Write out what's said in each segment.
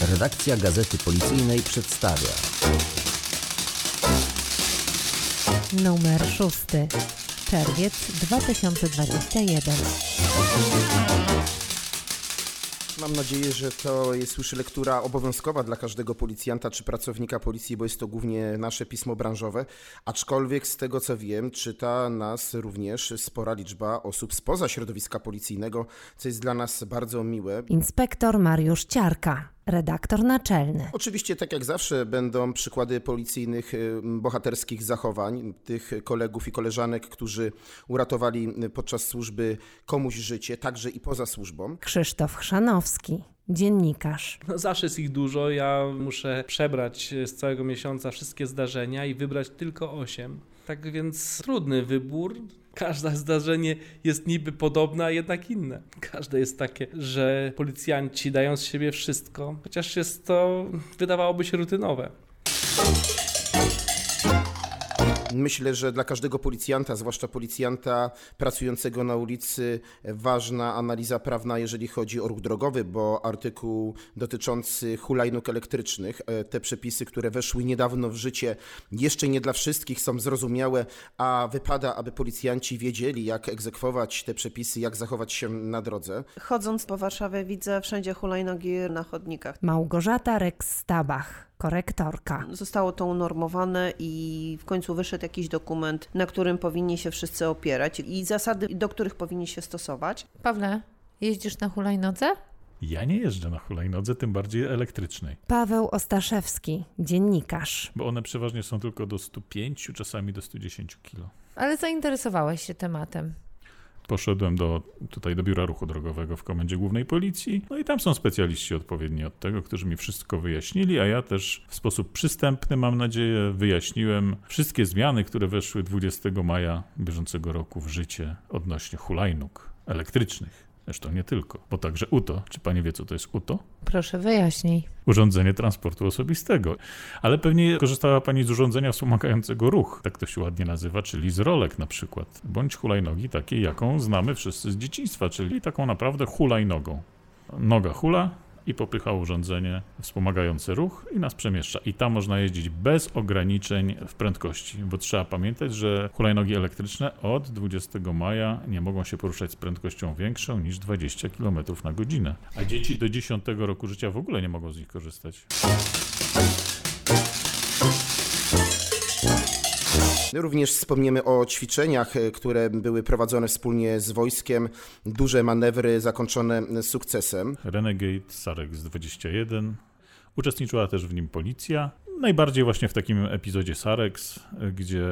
Redakcja Gazety Policyjnej przedstawia Numer szósty. Czerwiec 2021. Mam nadzieję, że to jest już lektura obowiązkowa dla każdego policjanta czy pracownika policji, bo jest to głównie nasze pismo branżowe. Aczkolwiek z tego co wiem, czyta nas również spora liczba osób spoza środowiska policyjnego, co jest dla nas bardzo miłe. Inspektor Mariusz Ciarka, redaktor naczelny. Oczywiście, tak jak zawsze, będą przykłady policyjnych bohaterskich zachowań tych kolegów i koleżanek, którzy uratowali podczas służby komuś życie, także i poza służbą. Krzysztof Chrzanowski, dziennikarz. No zawsze jest ich dużo. Ja muszę przebrać z całego miesiąca wszystkie zdarzenia i wybrać tylko 8. Tak więc trudny wybór. Każde zdarzenie jest niby podobne, a jednak inne. Każde jest takie, że policjanci dają z siebie wszystko, chociaż jest to, wydawałoby się, rutynowe. Myślę, że dla każdego policjanta, zwłaszcza policjanta pracującego na ulicy, ważna analiza prawna, jeżeli chodzi o ruch drogowy, bo artykuł dotyczący hulajnóg elektrycznych, e, te przepisy, które weszły niedawno w życie, jeszcze nie dla wszystkich są zrozumiałe, a wypada, aby policjanci wiedzieli, jak egzekwować te przepisy, jak zachować się na drodze. Chodząc po Warszawie widzę wszędzie hulajnogi na chodnikach. Małgorzata Rex-Stabach, korektorka. Zostało to unormowane i w końcu wyszedł jakiś dokument, na którym powinni się wszyscy opierać i zasady, do których powinni się stosować. Pawle, jeździsz na hulajnodze? Ja nie jeżdżę na hulajnodze, tym bardziej elektrycznej, Paweł Ostaszewski, dziennikarz. bo one przeważnie są tylko do 105, czasami do 110 kg. Ale zainteresowałeś się tematem. Poszedłem do, tutaj do biura ruchu drogowego w Komendzie Głównej Policji, no i tam są specjaliści odpowiedni od tego, którzy mi wszystko wyjaśnili, a ja też w sposób przystępny, mam nadzieję, wyjaśniłem wszystkie zmiany, które weszły 20 maja bieżącego roku w życie odnośnie hulajnóg elektrycznych. Zresztą nie tylko, bo także UTO. Czy pani wie, co to jest UTO? Proszę wyjaśnij. urządzenie transportu osobistego. Ale pewnie korzystała Pani z urządzenia wspomagającego ruch, tak to się ładnie nazywa, czyli z rolek na przykład, bądź hulajnogi takiej, jaką znamy wszyscy z dzieciństwa, czyli taką naprawdę hulajnogą. Noga hula i popycha urządzenie wspomagające ruch i nas przemieszcza. I tam można jeździć bez ograniczeń w prędkości, bo trzeba pamiętać, że hulajnogi elektryczne od 20 maja nie mogą się poruszać z prędkością większą niż 20 km na godzinę. A dzieci do 10 roku życia w ogóle nie mogą z nich korzystać. Również wspomniemy o ćwiczeniach, e, które były prowadzone wspólnie z wojskiem. Duże manewry zakończone sukcesem. Renegade Sarex 21. Uczestniczyła też w nim policja. Najbardziej właśnie w takim epizodzie Sarex, gdzie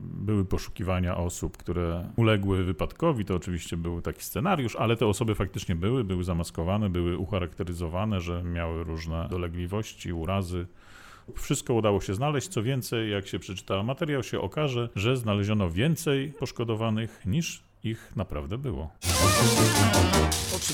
były poszukiwania osób, które uległy wypadkowi. To oczywiście był taki scenariusz, ale te osoby faktycznie były, były zamaskowane, były ucharakteryzowane, że miały różne dolegliwości, urazy. Wszystko udało się znaleźć. Co więcej, jak się przeczyta materiał, się okaże, że znaleziono więcej poszkodowanych niż ich naprawdę było.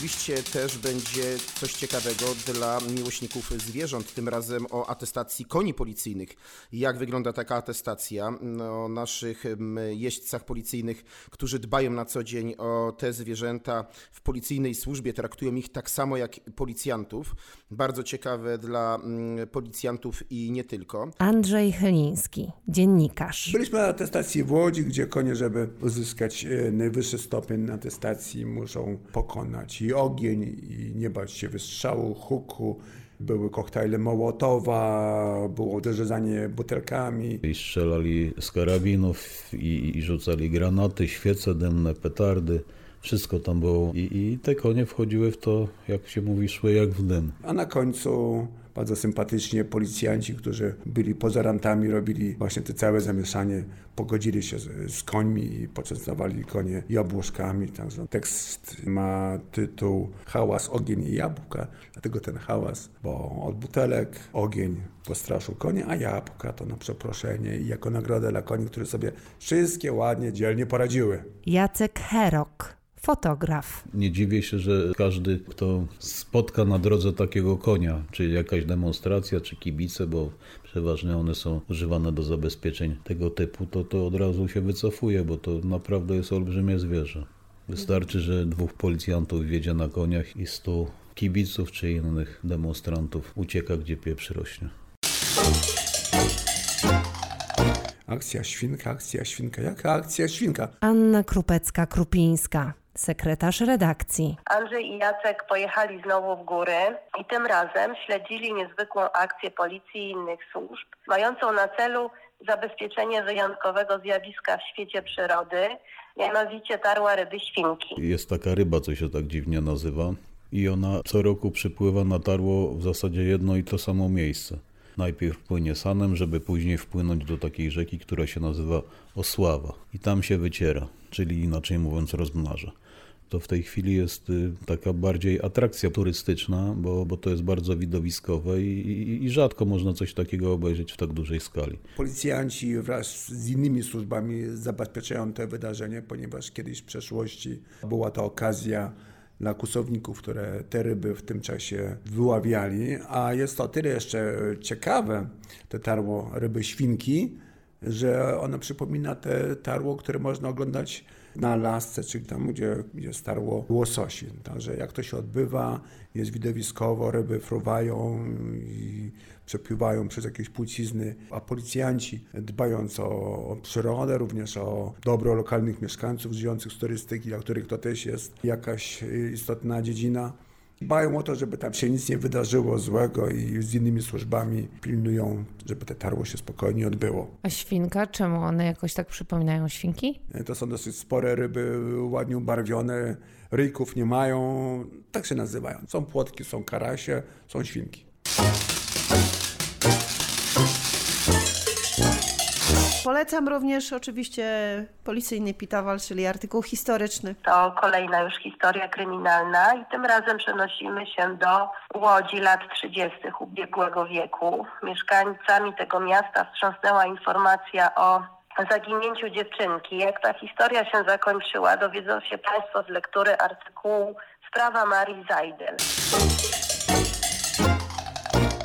Oczywiście też będzie coś ciekawego dla miłośników zwierząt, tym razem o atestacji koni policyjnych. Jak wygląda taka atestacja o naszych jeźdźcach policyjnych, którzy dbają na co dzień o te zwierzęta w policyjnej służbie, traktują ich tak samo jak policjantów. Bardzo ciekawe dla mm, policjantów i nie tylko. Andrzej Chyliński, dziennikarz. Byliśmy na atestacji w Łodzi, gdzie konie, żeby uzyskać e, najwyższy stopień atestacji, muszą pokonać i ogień, i nie bać się wystrzału, huku. Były koktajle Mołotowa, było uderzanie butelkami. I strzelali z karabinów i, i rzucali granaty, świece dymne, petardy. Wszystko tam było. I, I te konie wchodziły w to, jak się mówi, szły jak w dym. A na końcu bardzo sympatycznie policjanci, którzy byli pozorantami, robili właśnie te całe zamieszanie, pogodzili się z, z końmi i poczęstowali konie jabłuszkami. Także tekst ma tytuł Hałas, ogień i jabłka, dlatego ten hałas, bo od butelek ogień postraszył konie, a jabłka to na przeproszenie i jako nagrodę dla koni, które sobie wszystkie ładnie, dzielnie poradziły. Jacek Herok, fotograf. Nie dziwię się, że każdy, kto spotka na drodze takiego konia, czy jakaś demonstracja, czy kibice, bo przeważnie one są używane do zabezpieczeń tego typu, to, to od razu się wycofuje, bo to naprawdę jest olbrzymie zwierzę. Wystarczy, że dwóch policjantów wiedzie na koniach i stu kibiców czy innych demonstrantów ucieka, gdzie pieprz rośnie. Akcja świnka, akcja świnka. Jaka akcja świnka? Anna Krupecka-Krupińska, sekretarz redakcji. Andrzej i Jacek pojechali znowu w góry i tym razem śledzili niezwykłą akcję policji i innych służb, mającą na celu zabezpieczenie wyjątkowego zjawiska w świecie przyrody, mianowicie tarła ryby świnki. Jest taka ryba, co się tak dziwnie nazywa i ona co roku przypływa na tarło w zasadzie jedno i to samo miejsce. Najpierw płynie sanem, żeby później wpłynąć do takiej rzeki, która się nazywa Osława i tam się wyciera, czyli inaczej mówiąc rozmnaża. To w tej chwili jest y, taka bardziej atrakcja turystyczna, bo, bo to jest bardzo widowiskowe i, i, i rzadko można coś takiego obejrzeć w tak dużej skali. Policjanci wraz z innymi służbami zabezpieczają te wydarzenie, ponieważ kiedyś w przeszłości była to okazja dla kusowników, które te ryby w tym czasie wyławiali, a jest to tyle jeszcze ciekawe, te tarło ryby świnki, że ono przypomina te tarło, które można oglądać na lasce, czyli tam, gdzie, gdzie starło łososi. Także jak to się odbywa, jest widowiskowo, ryby fruwają i przepływają przez jakieś płcizny, a policjanci dbając o przyrodę, również o dobro lokalnych mieszkańców żyjących z turystyki, dla których to też jest jakaś istotna dziedzina, Dbają o to, żeby tam się nic nie wydarzyło złego i z innymi służbami pilnują, żeby te tarło się spokojnie odbyło. A świnka, czemu one jakoś tak przypominają świnki? To są dosyć spore ryby, ładnie ubarwione, ryjków nie mają, tak się nazywają. Są płotki, są karasie, są świnki. Polecam również oczywiście policyjny Pitawal, czyli artykuł historyczny. To kolejna już historia kryminalna i tym razem przenosimy się do Łodzi lat 30. ubiegłego wieku. Mieszkańcami tego miasta wstrząsnęła informacja o zaginięciu dziewczynki. Jak ta historia się zakończyła, dowiedzą się Państwo z lektury artykułu Sprawa Marii Zajdel.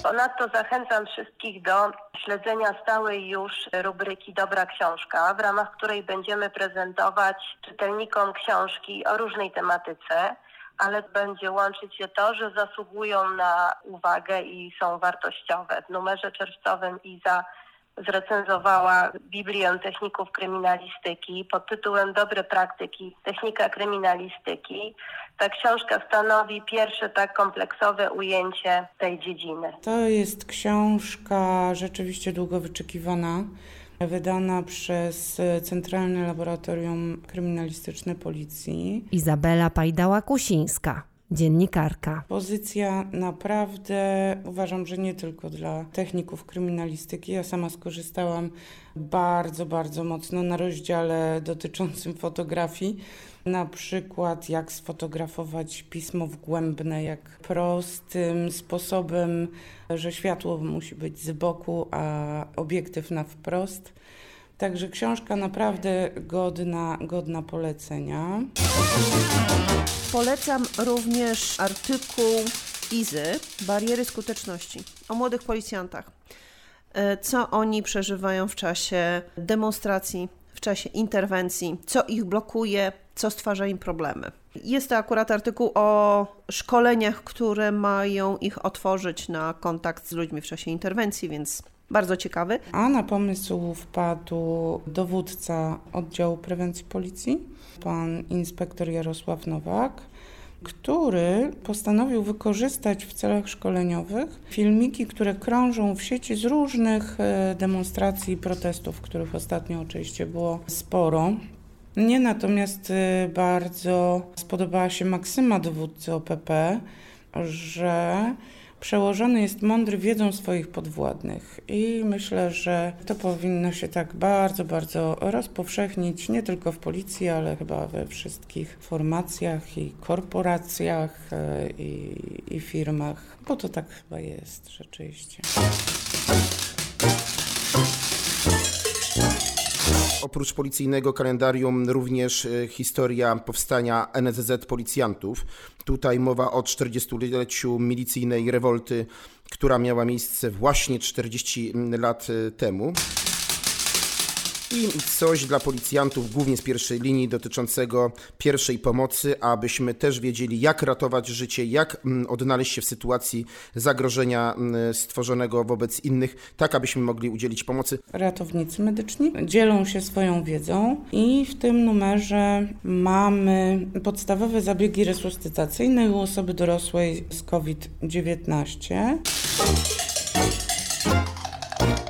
Ponadto zachęcam wszystkich do śledzenia stałej już rubryki Dobra Książka, w ramach której będziemy prezentować czytelnikom książki o różnej tematyce, ale będzie łączyć się to, że zasługują na uwagę i są wartościowe. W numerze czerwcowym Iza zrecenzowała Biblię Techników Kryminalistyki pod tytułem Dobre praktyki, technika kryminalistyki. Ta książka stanowi pierwsze tak kompleksowe ujęcie tej dziedziny. To jest książka rzeczywiście długo wyczekiwana, wydana przez Centralne Laboratorium Kryminalistyczne Policji. Izabela Pajdała-Kusińska, dziennikarka. Pozycja naprawdę uważam, że nie tylko dla techników kryminalistyki. Ja sama skorzystałam bardzo, bardzo mocno na rozdziale dotyczącym fotografii. Na przykład jak sfotografować pismo wgłębne, jak prostym sposobem, że światło musi być z boku, a obiektyw na wprost. Także książka naprawdę godna, godna polecenia. Polecam również artykuł Izy, Bariery skuteczności, o młodych policjantach. Co oni przeżywają w czasie demonstracji, w czasie interwencji, co ich blokuje, co stwarza im problemy. Jest to akurat artykuł o szkoleniach, które mają ich otworzyć na kontakt z ludźmi w czasie interwencji, więc bardzo ciekawy. A na pomysł wpadł dowódca oddziału prewencji policji, pan inspektor Jarosław Nowak, który postanowił wykorzystać w celach szkoleniowych filmiki, które krążą w sieci z różnych demonstracji i protestów, których ostatnio oczywiście było sporo. Mnie natomiast bardzo spodobała się maksyma dowódcy OPP, że przełożony jest mądry wiedzą swoich podwładnych i myślę, że to powinno się tak bardzo, bardzo rozpowszechnić nie tylko w policji, ale chyba we wszystkich formacjach i korporacjach i, i firmach, bo to tak chyba jest rzeczywiście. Oprócz policyjnego kalendarium również historia powstania NSZ policjantów. Tutaj mowa o 40-leciu milicyjnej rewolty, która miała miejsce właśnie 40 lat temu. I coś dla policjantów, głównie z pierwszej linii, dotyczącego pierwszej pomocy, abyśmy też wiedzieli, jak ratować życie, jak mm, odnaleźć się w sytuacji zagrożenia mm, stworzonego wobec innych, tak abyśmy mogli udzielić pomocy. Ratownicy medyczni dzielą się swoją wiedzą i w tym numerze mamy podstawowe zabiegi resuscytacyjne u osoby dorosłej z COVID-19.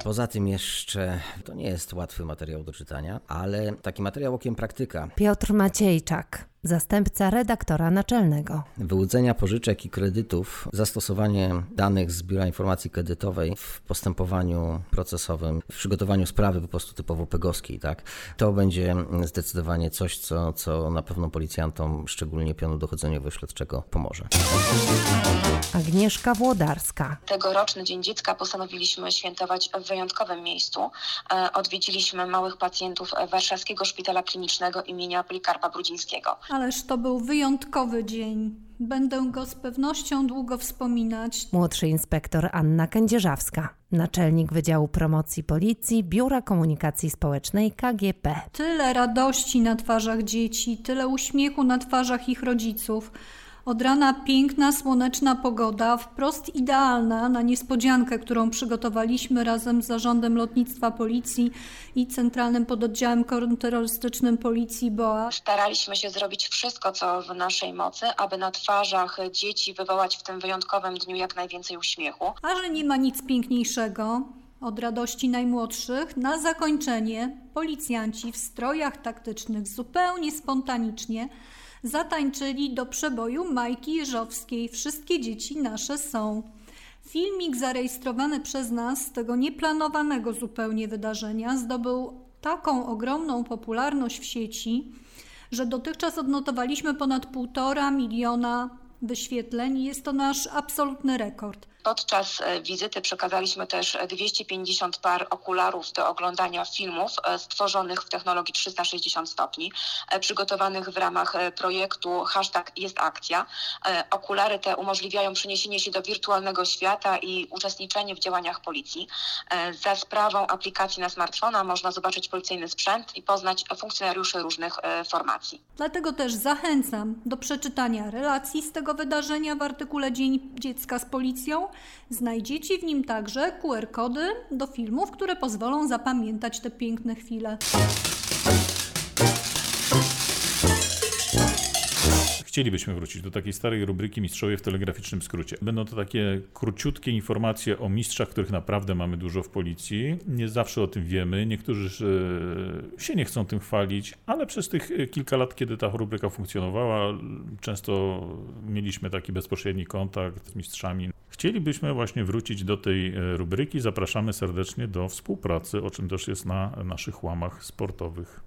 Poza tym jeszcze to nie jest łatwy materiał do czytania, ale taki materiał okiem praktyka. Piotr Maciejczak, zastępca redaktora naczelnego. Wyłudzenia pożyczek i kredytów, zastosowanie danych z Biura Informacji Kredytowej w postępowaniu procesowym, w przygotowaniu sprawy po prostu typowo pegowskiej, tak? To będzie zdecydowanie coś, co, co na pewno policjantom, szczególnie pionu dochodzeniowego-śledczego pomoże. Agnieszka Włodarska. Tegoroczny Dzień Dziecka postanowiliśmy świętować w wyjątkowym miejscu. E, Odwiedziliśmy małych pacjentów Warszawskiego Szpitala Klinicznego imienia Polikarpa Brudzińskiego. Ależ to był wyjątkowy dzień. Będę go z pewnością długo wspominać. Młodszy inspektor Anna Kędzierzawska, naczelnik Wydziału Promocji Policji Biura Komunikacji Społecznej KGP. Tyle radości na twarzach dzieci, tyle uśmiechu na twarzach ich rodziców. Od rana piękna, słoneczna pogoda, wprost idealna na niespodziankę, którą przygotowaliśmy razem z Zarządem Lotnictwa Policji i Centralnym Pododdziałem Kontrterrorystycznym Policji BOA. Staraliśmy się zrobić wszystko, co w naszej mocy, aby na twarzach dzieci wywołać w tym wyjątkowym dniu jak najwięcej uśmiechu. A że nie ma nic piękniejszego od radości najmłodszych, na zakończenie policjanci w strojach taktycznych zupełnie spontanicznie zatańczyli do przeboju Majki Jeżowskiej. Wszystkie dzieci nasze są. Filmik zarejestrowany przez nas z tego nieplanowanego zupełnie wydarzenia zdobył taką ogromną popularność w sieci, że dotychczas odnotowaliśmy ponad półtora miliona wyświetleń. Jest to nasz absolutny rekord. Podczas e, wizyty przekazaliśmy też 250 par okularów do oglądania filmów e, stworzonych w technologii 360 stopni, e, przygotowanych w ramach e, projektu hashtag jest akcja. E, Okulary te umożliwiają przeniesienie się do wirtualnego świata i uczestniczenie w działaniach policji. E, Za sprawą aplikacji na smartfona można zobaczyć policyjny sprzęt i poznać funkcjonariuszy różnych e, formacji. Dlatego też zachęcam do przeczytania relacji z tego wydarzenia w artykule Dzień Dziecka z Policją. Znajdziecie w nim także QR-kody do filmów, które pozwolą zapamiętać te piękne chwile. Chcielibyśmy wrócić do takiej starej rubryki Mistrzowie w telegraficznym skrócie. Będą to takie króciutkie informacje o mistrzach, których naprawdę mamy dużo w policji. Nie zawsze o tym wiemy. Niektórzy się nie chcą tym chwalić, ale przez tych e, kilka lat, kiedy ta rubryka funkcjonowała, często mieliśmy taki bezpośredni kontakt z mistrzami. Chcielibyśmy właśnie wrócić do tej e, rubryki. Zapraszamy serdecznie do współpracy, o czym też jest na naszych łamach sportowych.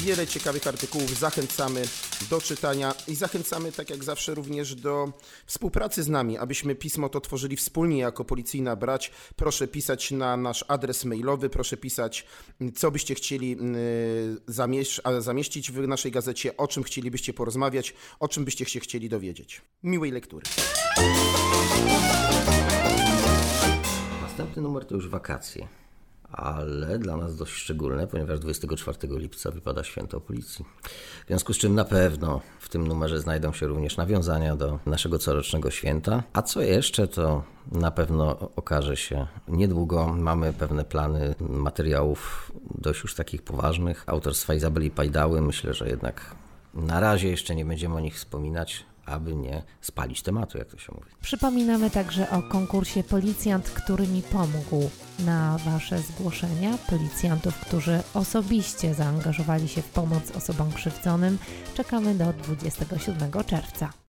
Wiele ciekawych artykułów zachęcamy do czytania i zachęcamy, tak jak zawsze, również do współpracy z nami, abyśmy pismo to tworzyli wspólnie jako policyjna brać. Proszę pisać na nasz adres mailowy, proszę pisać, co byście chcieli y, zamieścić w naszej gazecie, o czym chcielibyście porozmawiać, o czym byście się chcieli dowiedzieć. Miłej lektury. Następny numer to już wakacje, ale dla nas dość szczególne, ponieważ 24 lipca wypada święto policji. W związku z czym na pewno w tym numerze znajdą się również nawiązania do naszego corocznego święta. A co jeszcze, to na pewno okaże się niedługo. Mamy pewne plany materiałów dość już takich poważnych. Autorstwa Izabeli Pajdały. Myślę, że jednak na razie jeszcze nie będziemy o nich wspominać, aby nie spalić tematu, jak to się mówi. Przypominamy także o konkursie Policjant, który mi pomógł. Na Wasze zgłoszenia policjantów, którzy osobiście zaangażowali się w pomoc osobom krzywdzonym, czekamy do 27 czerwca.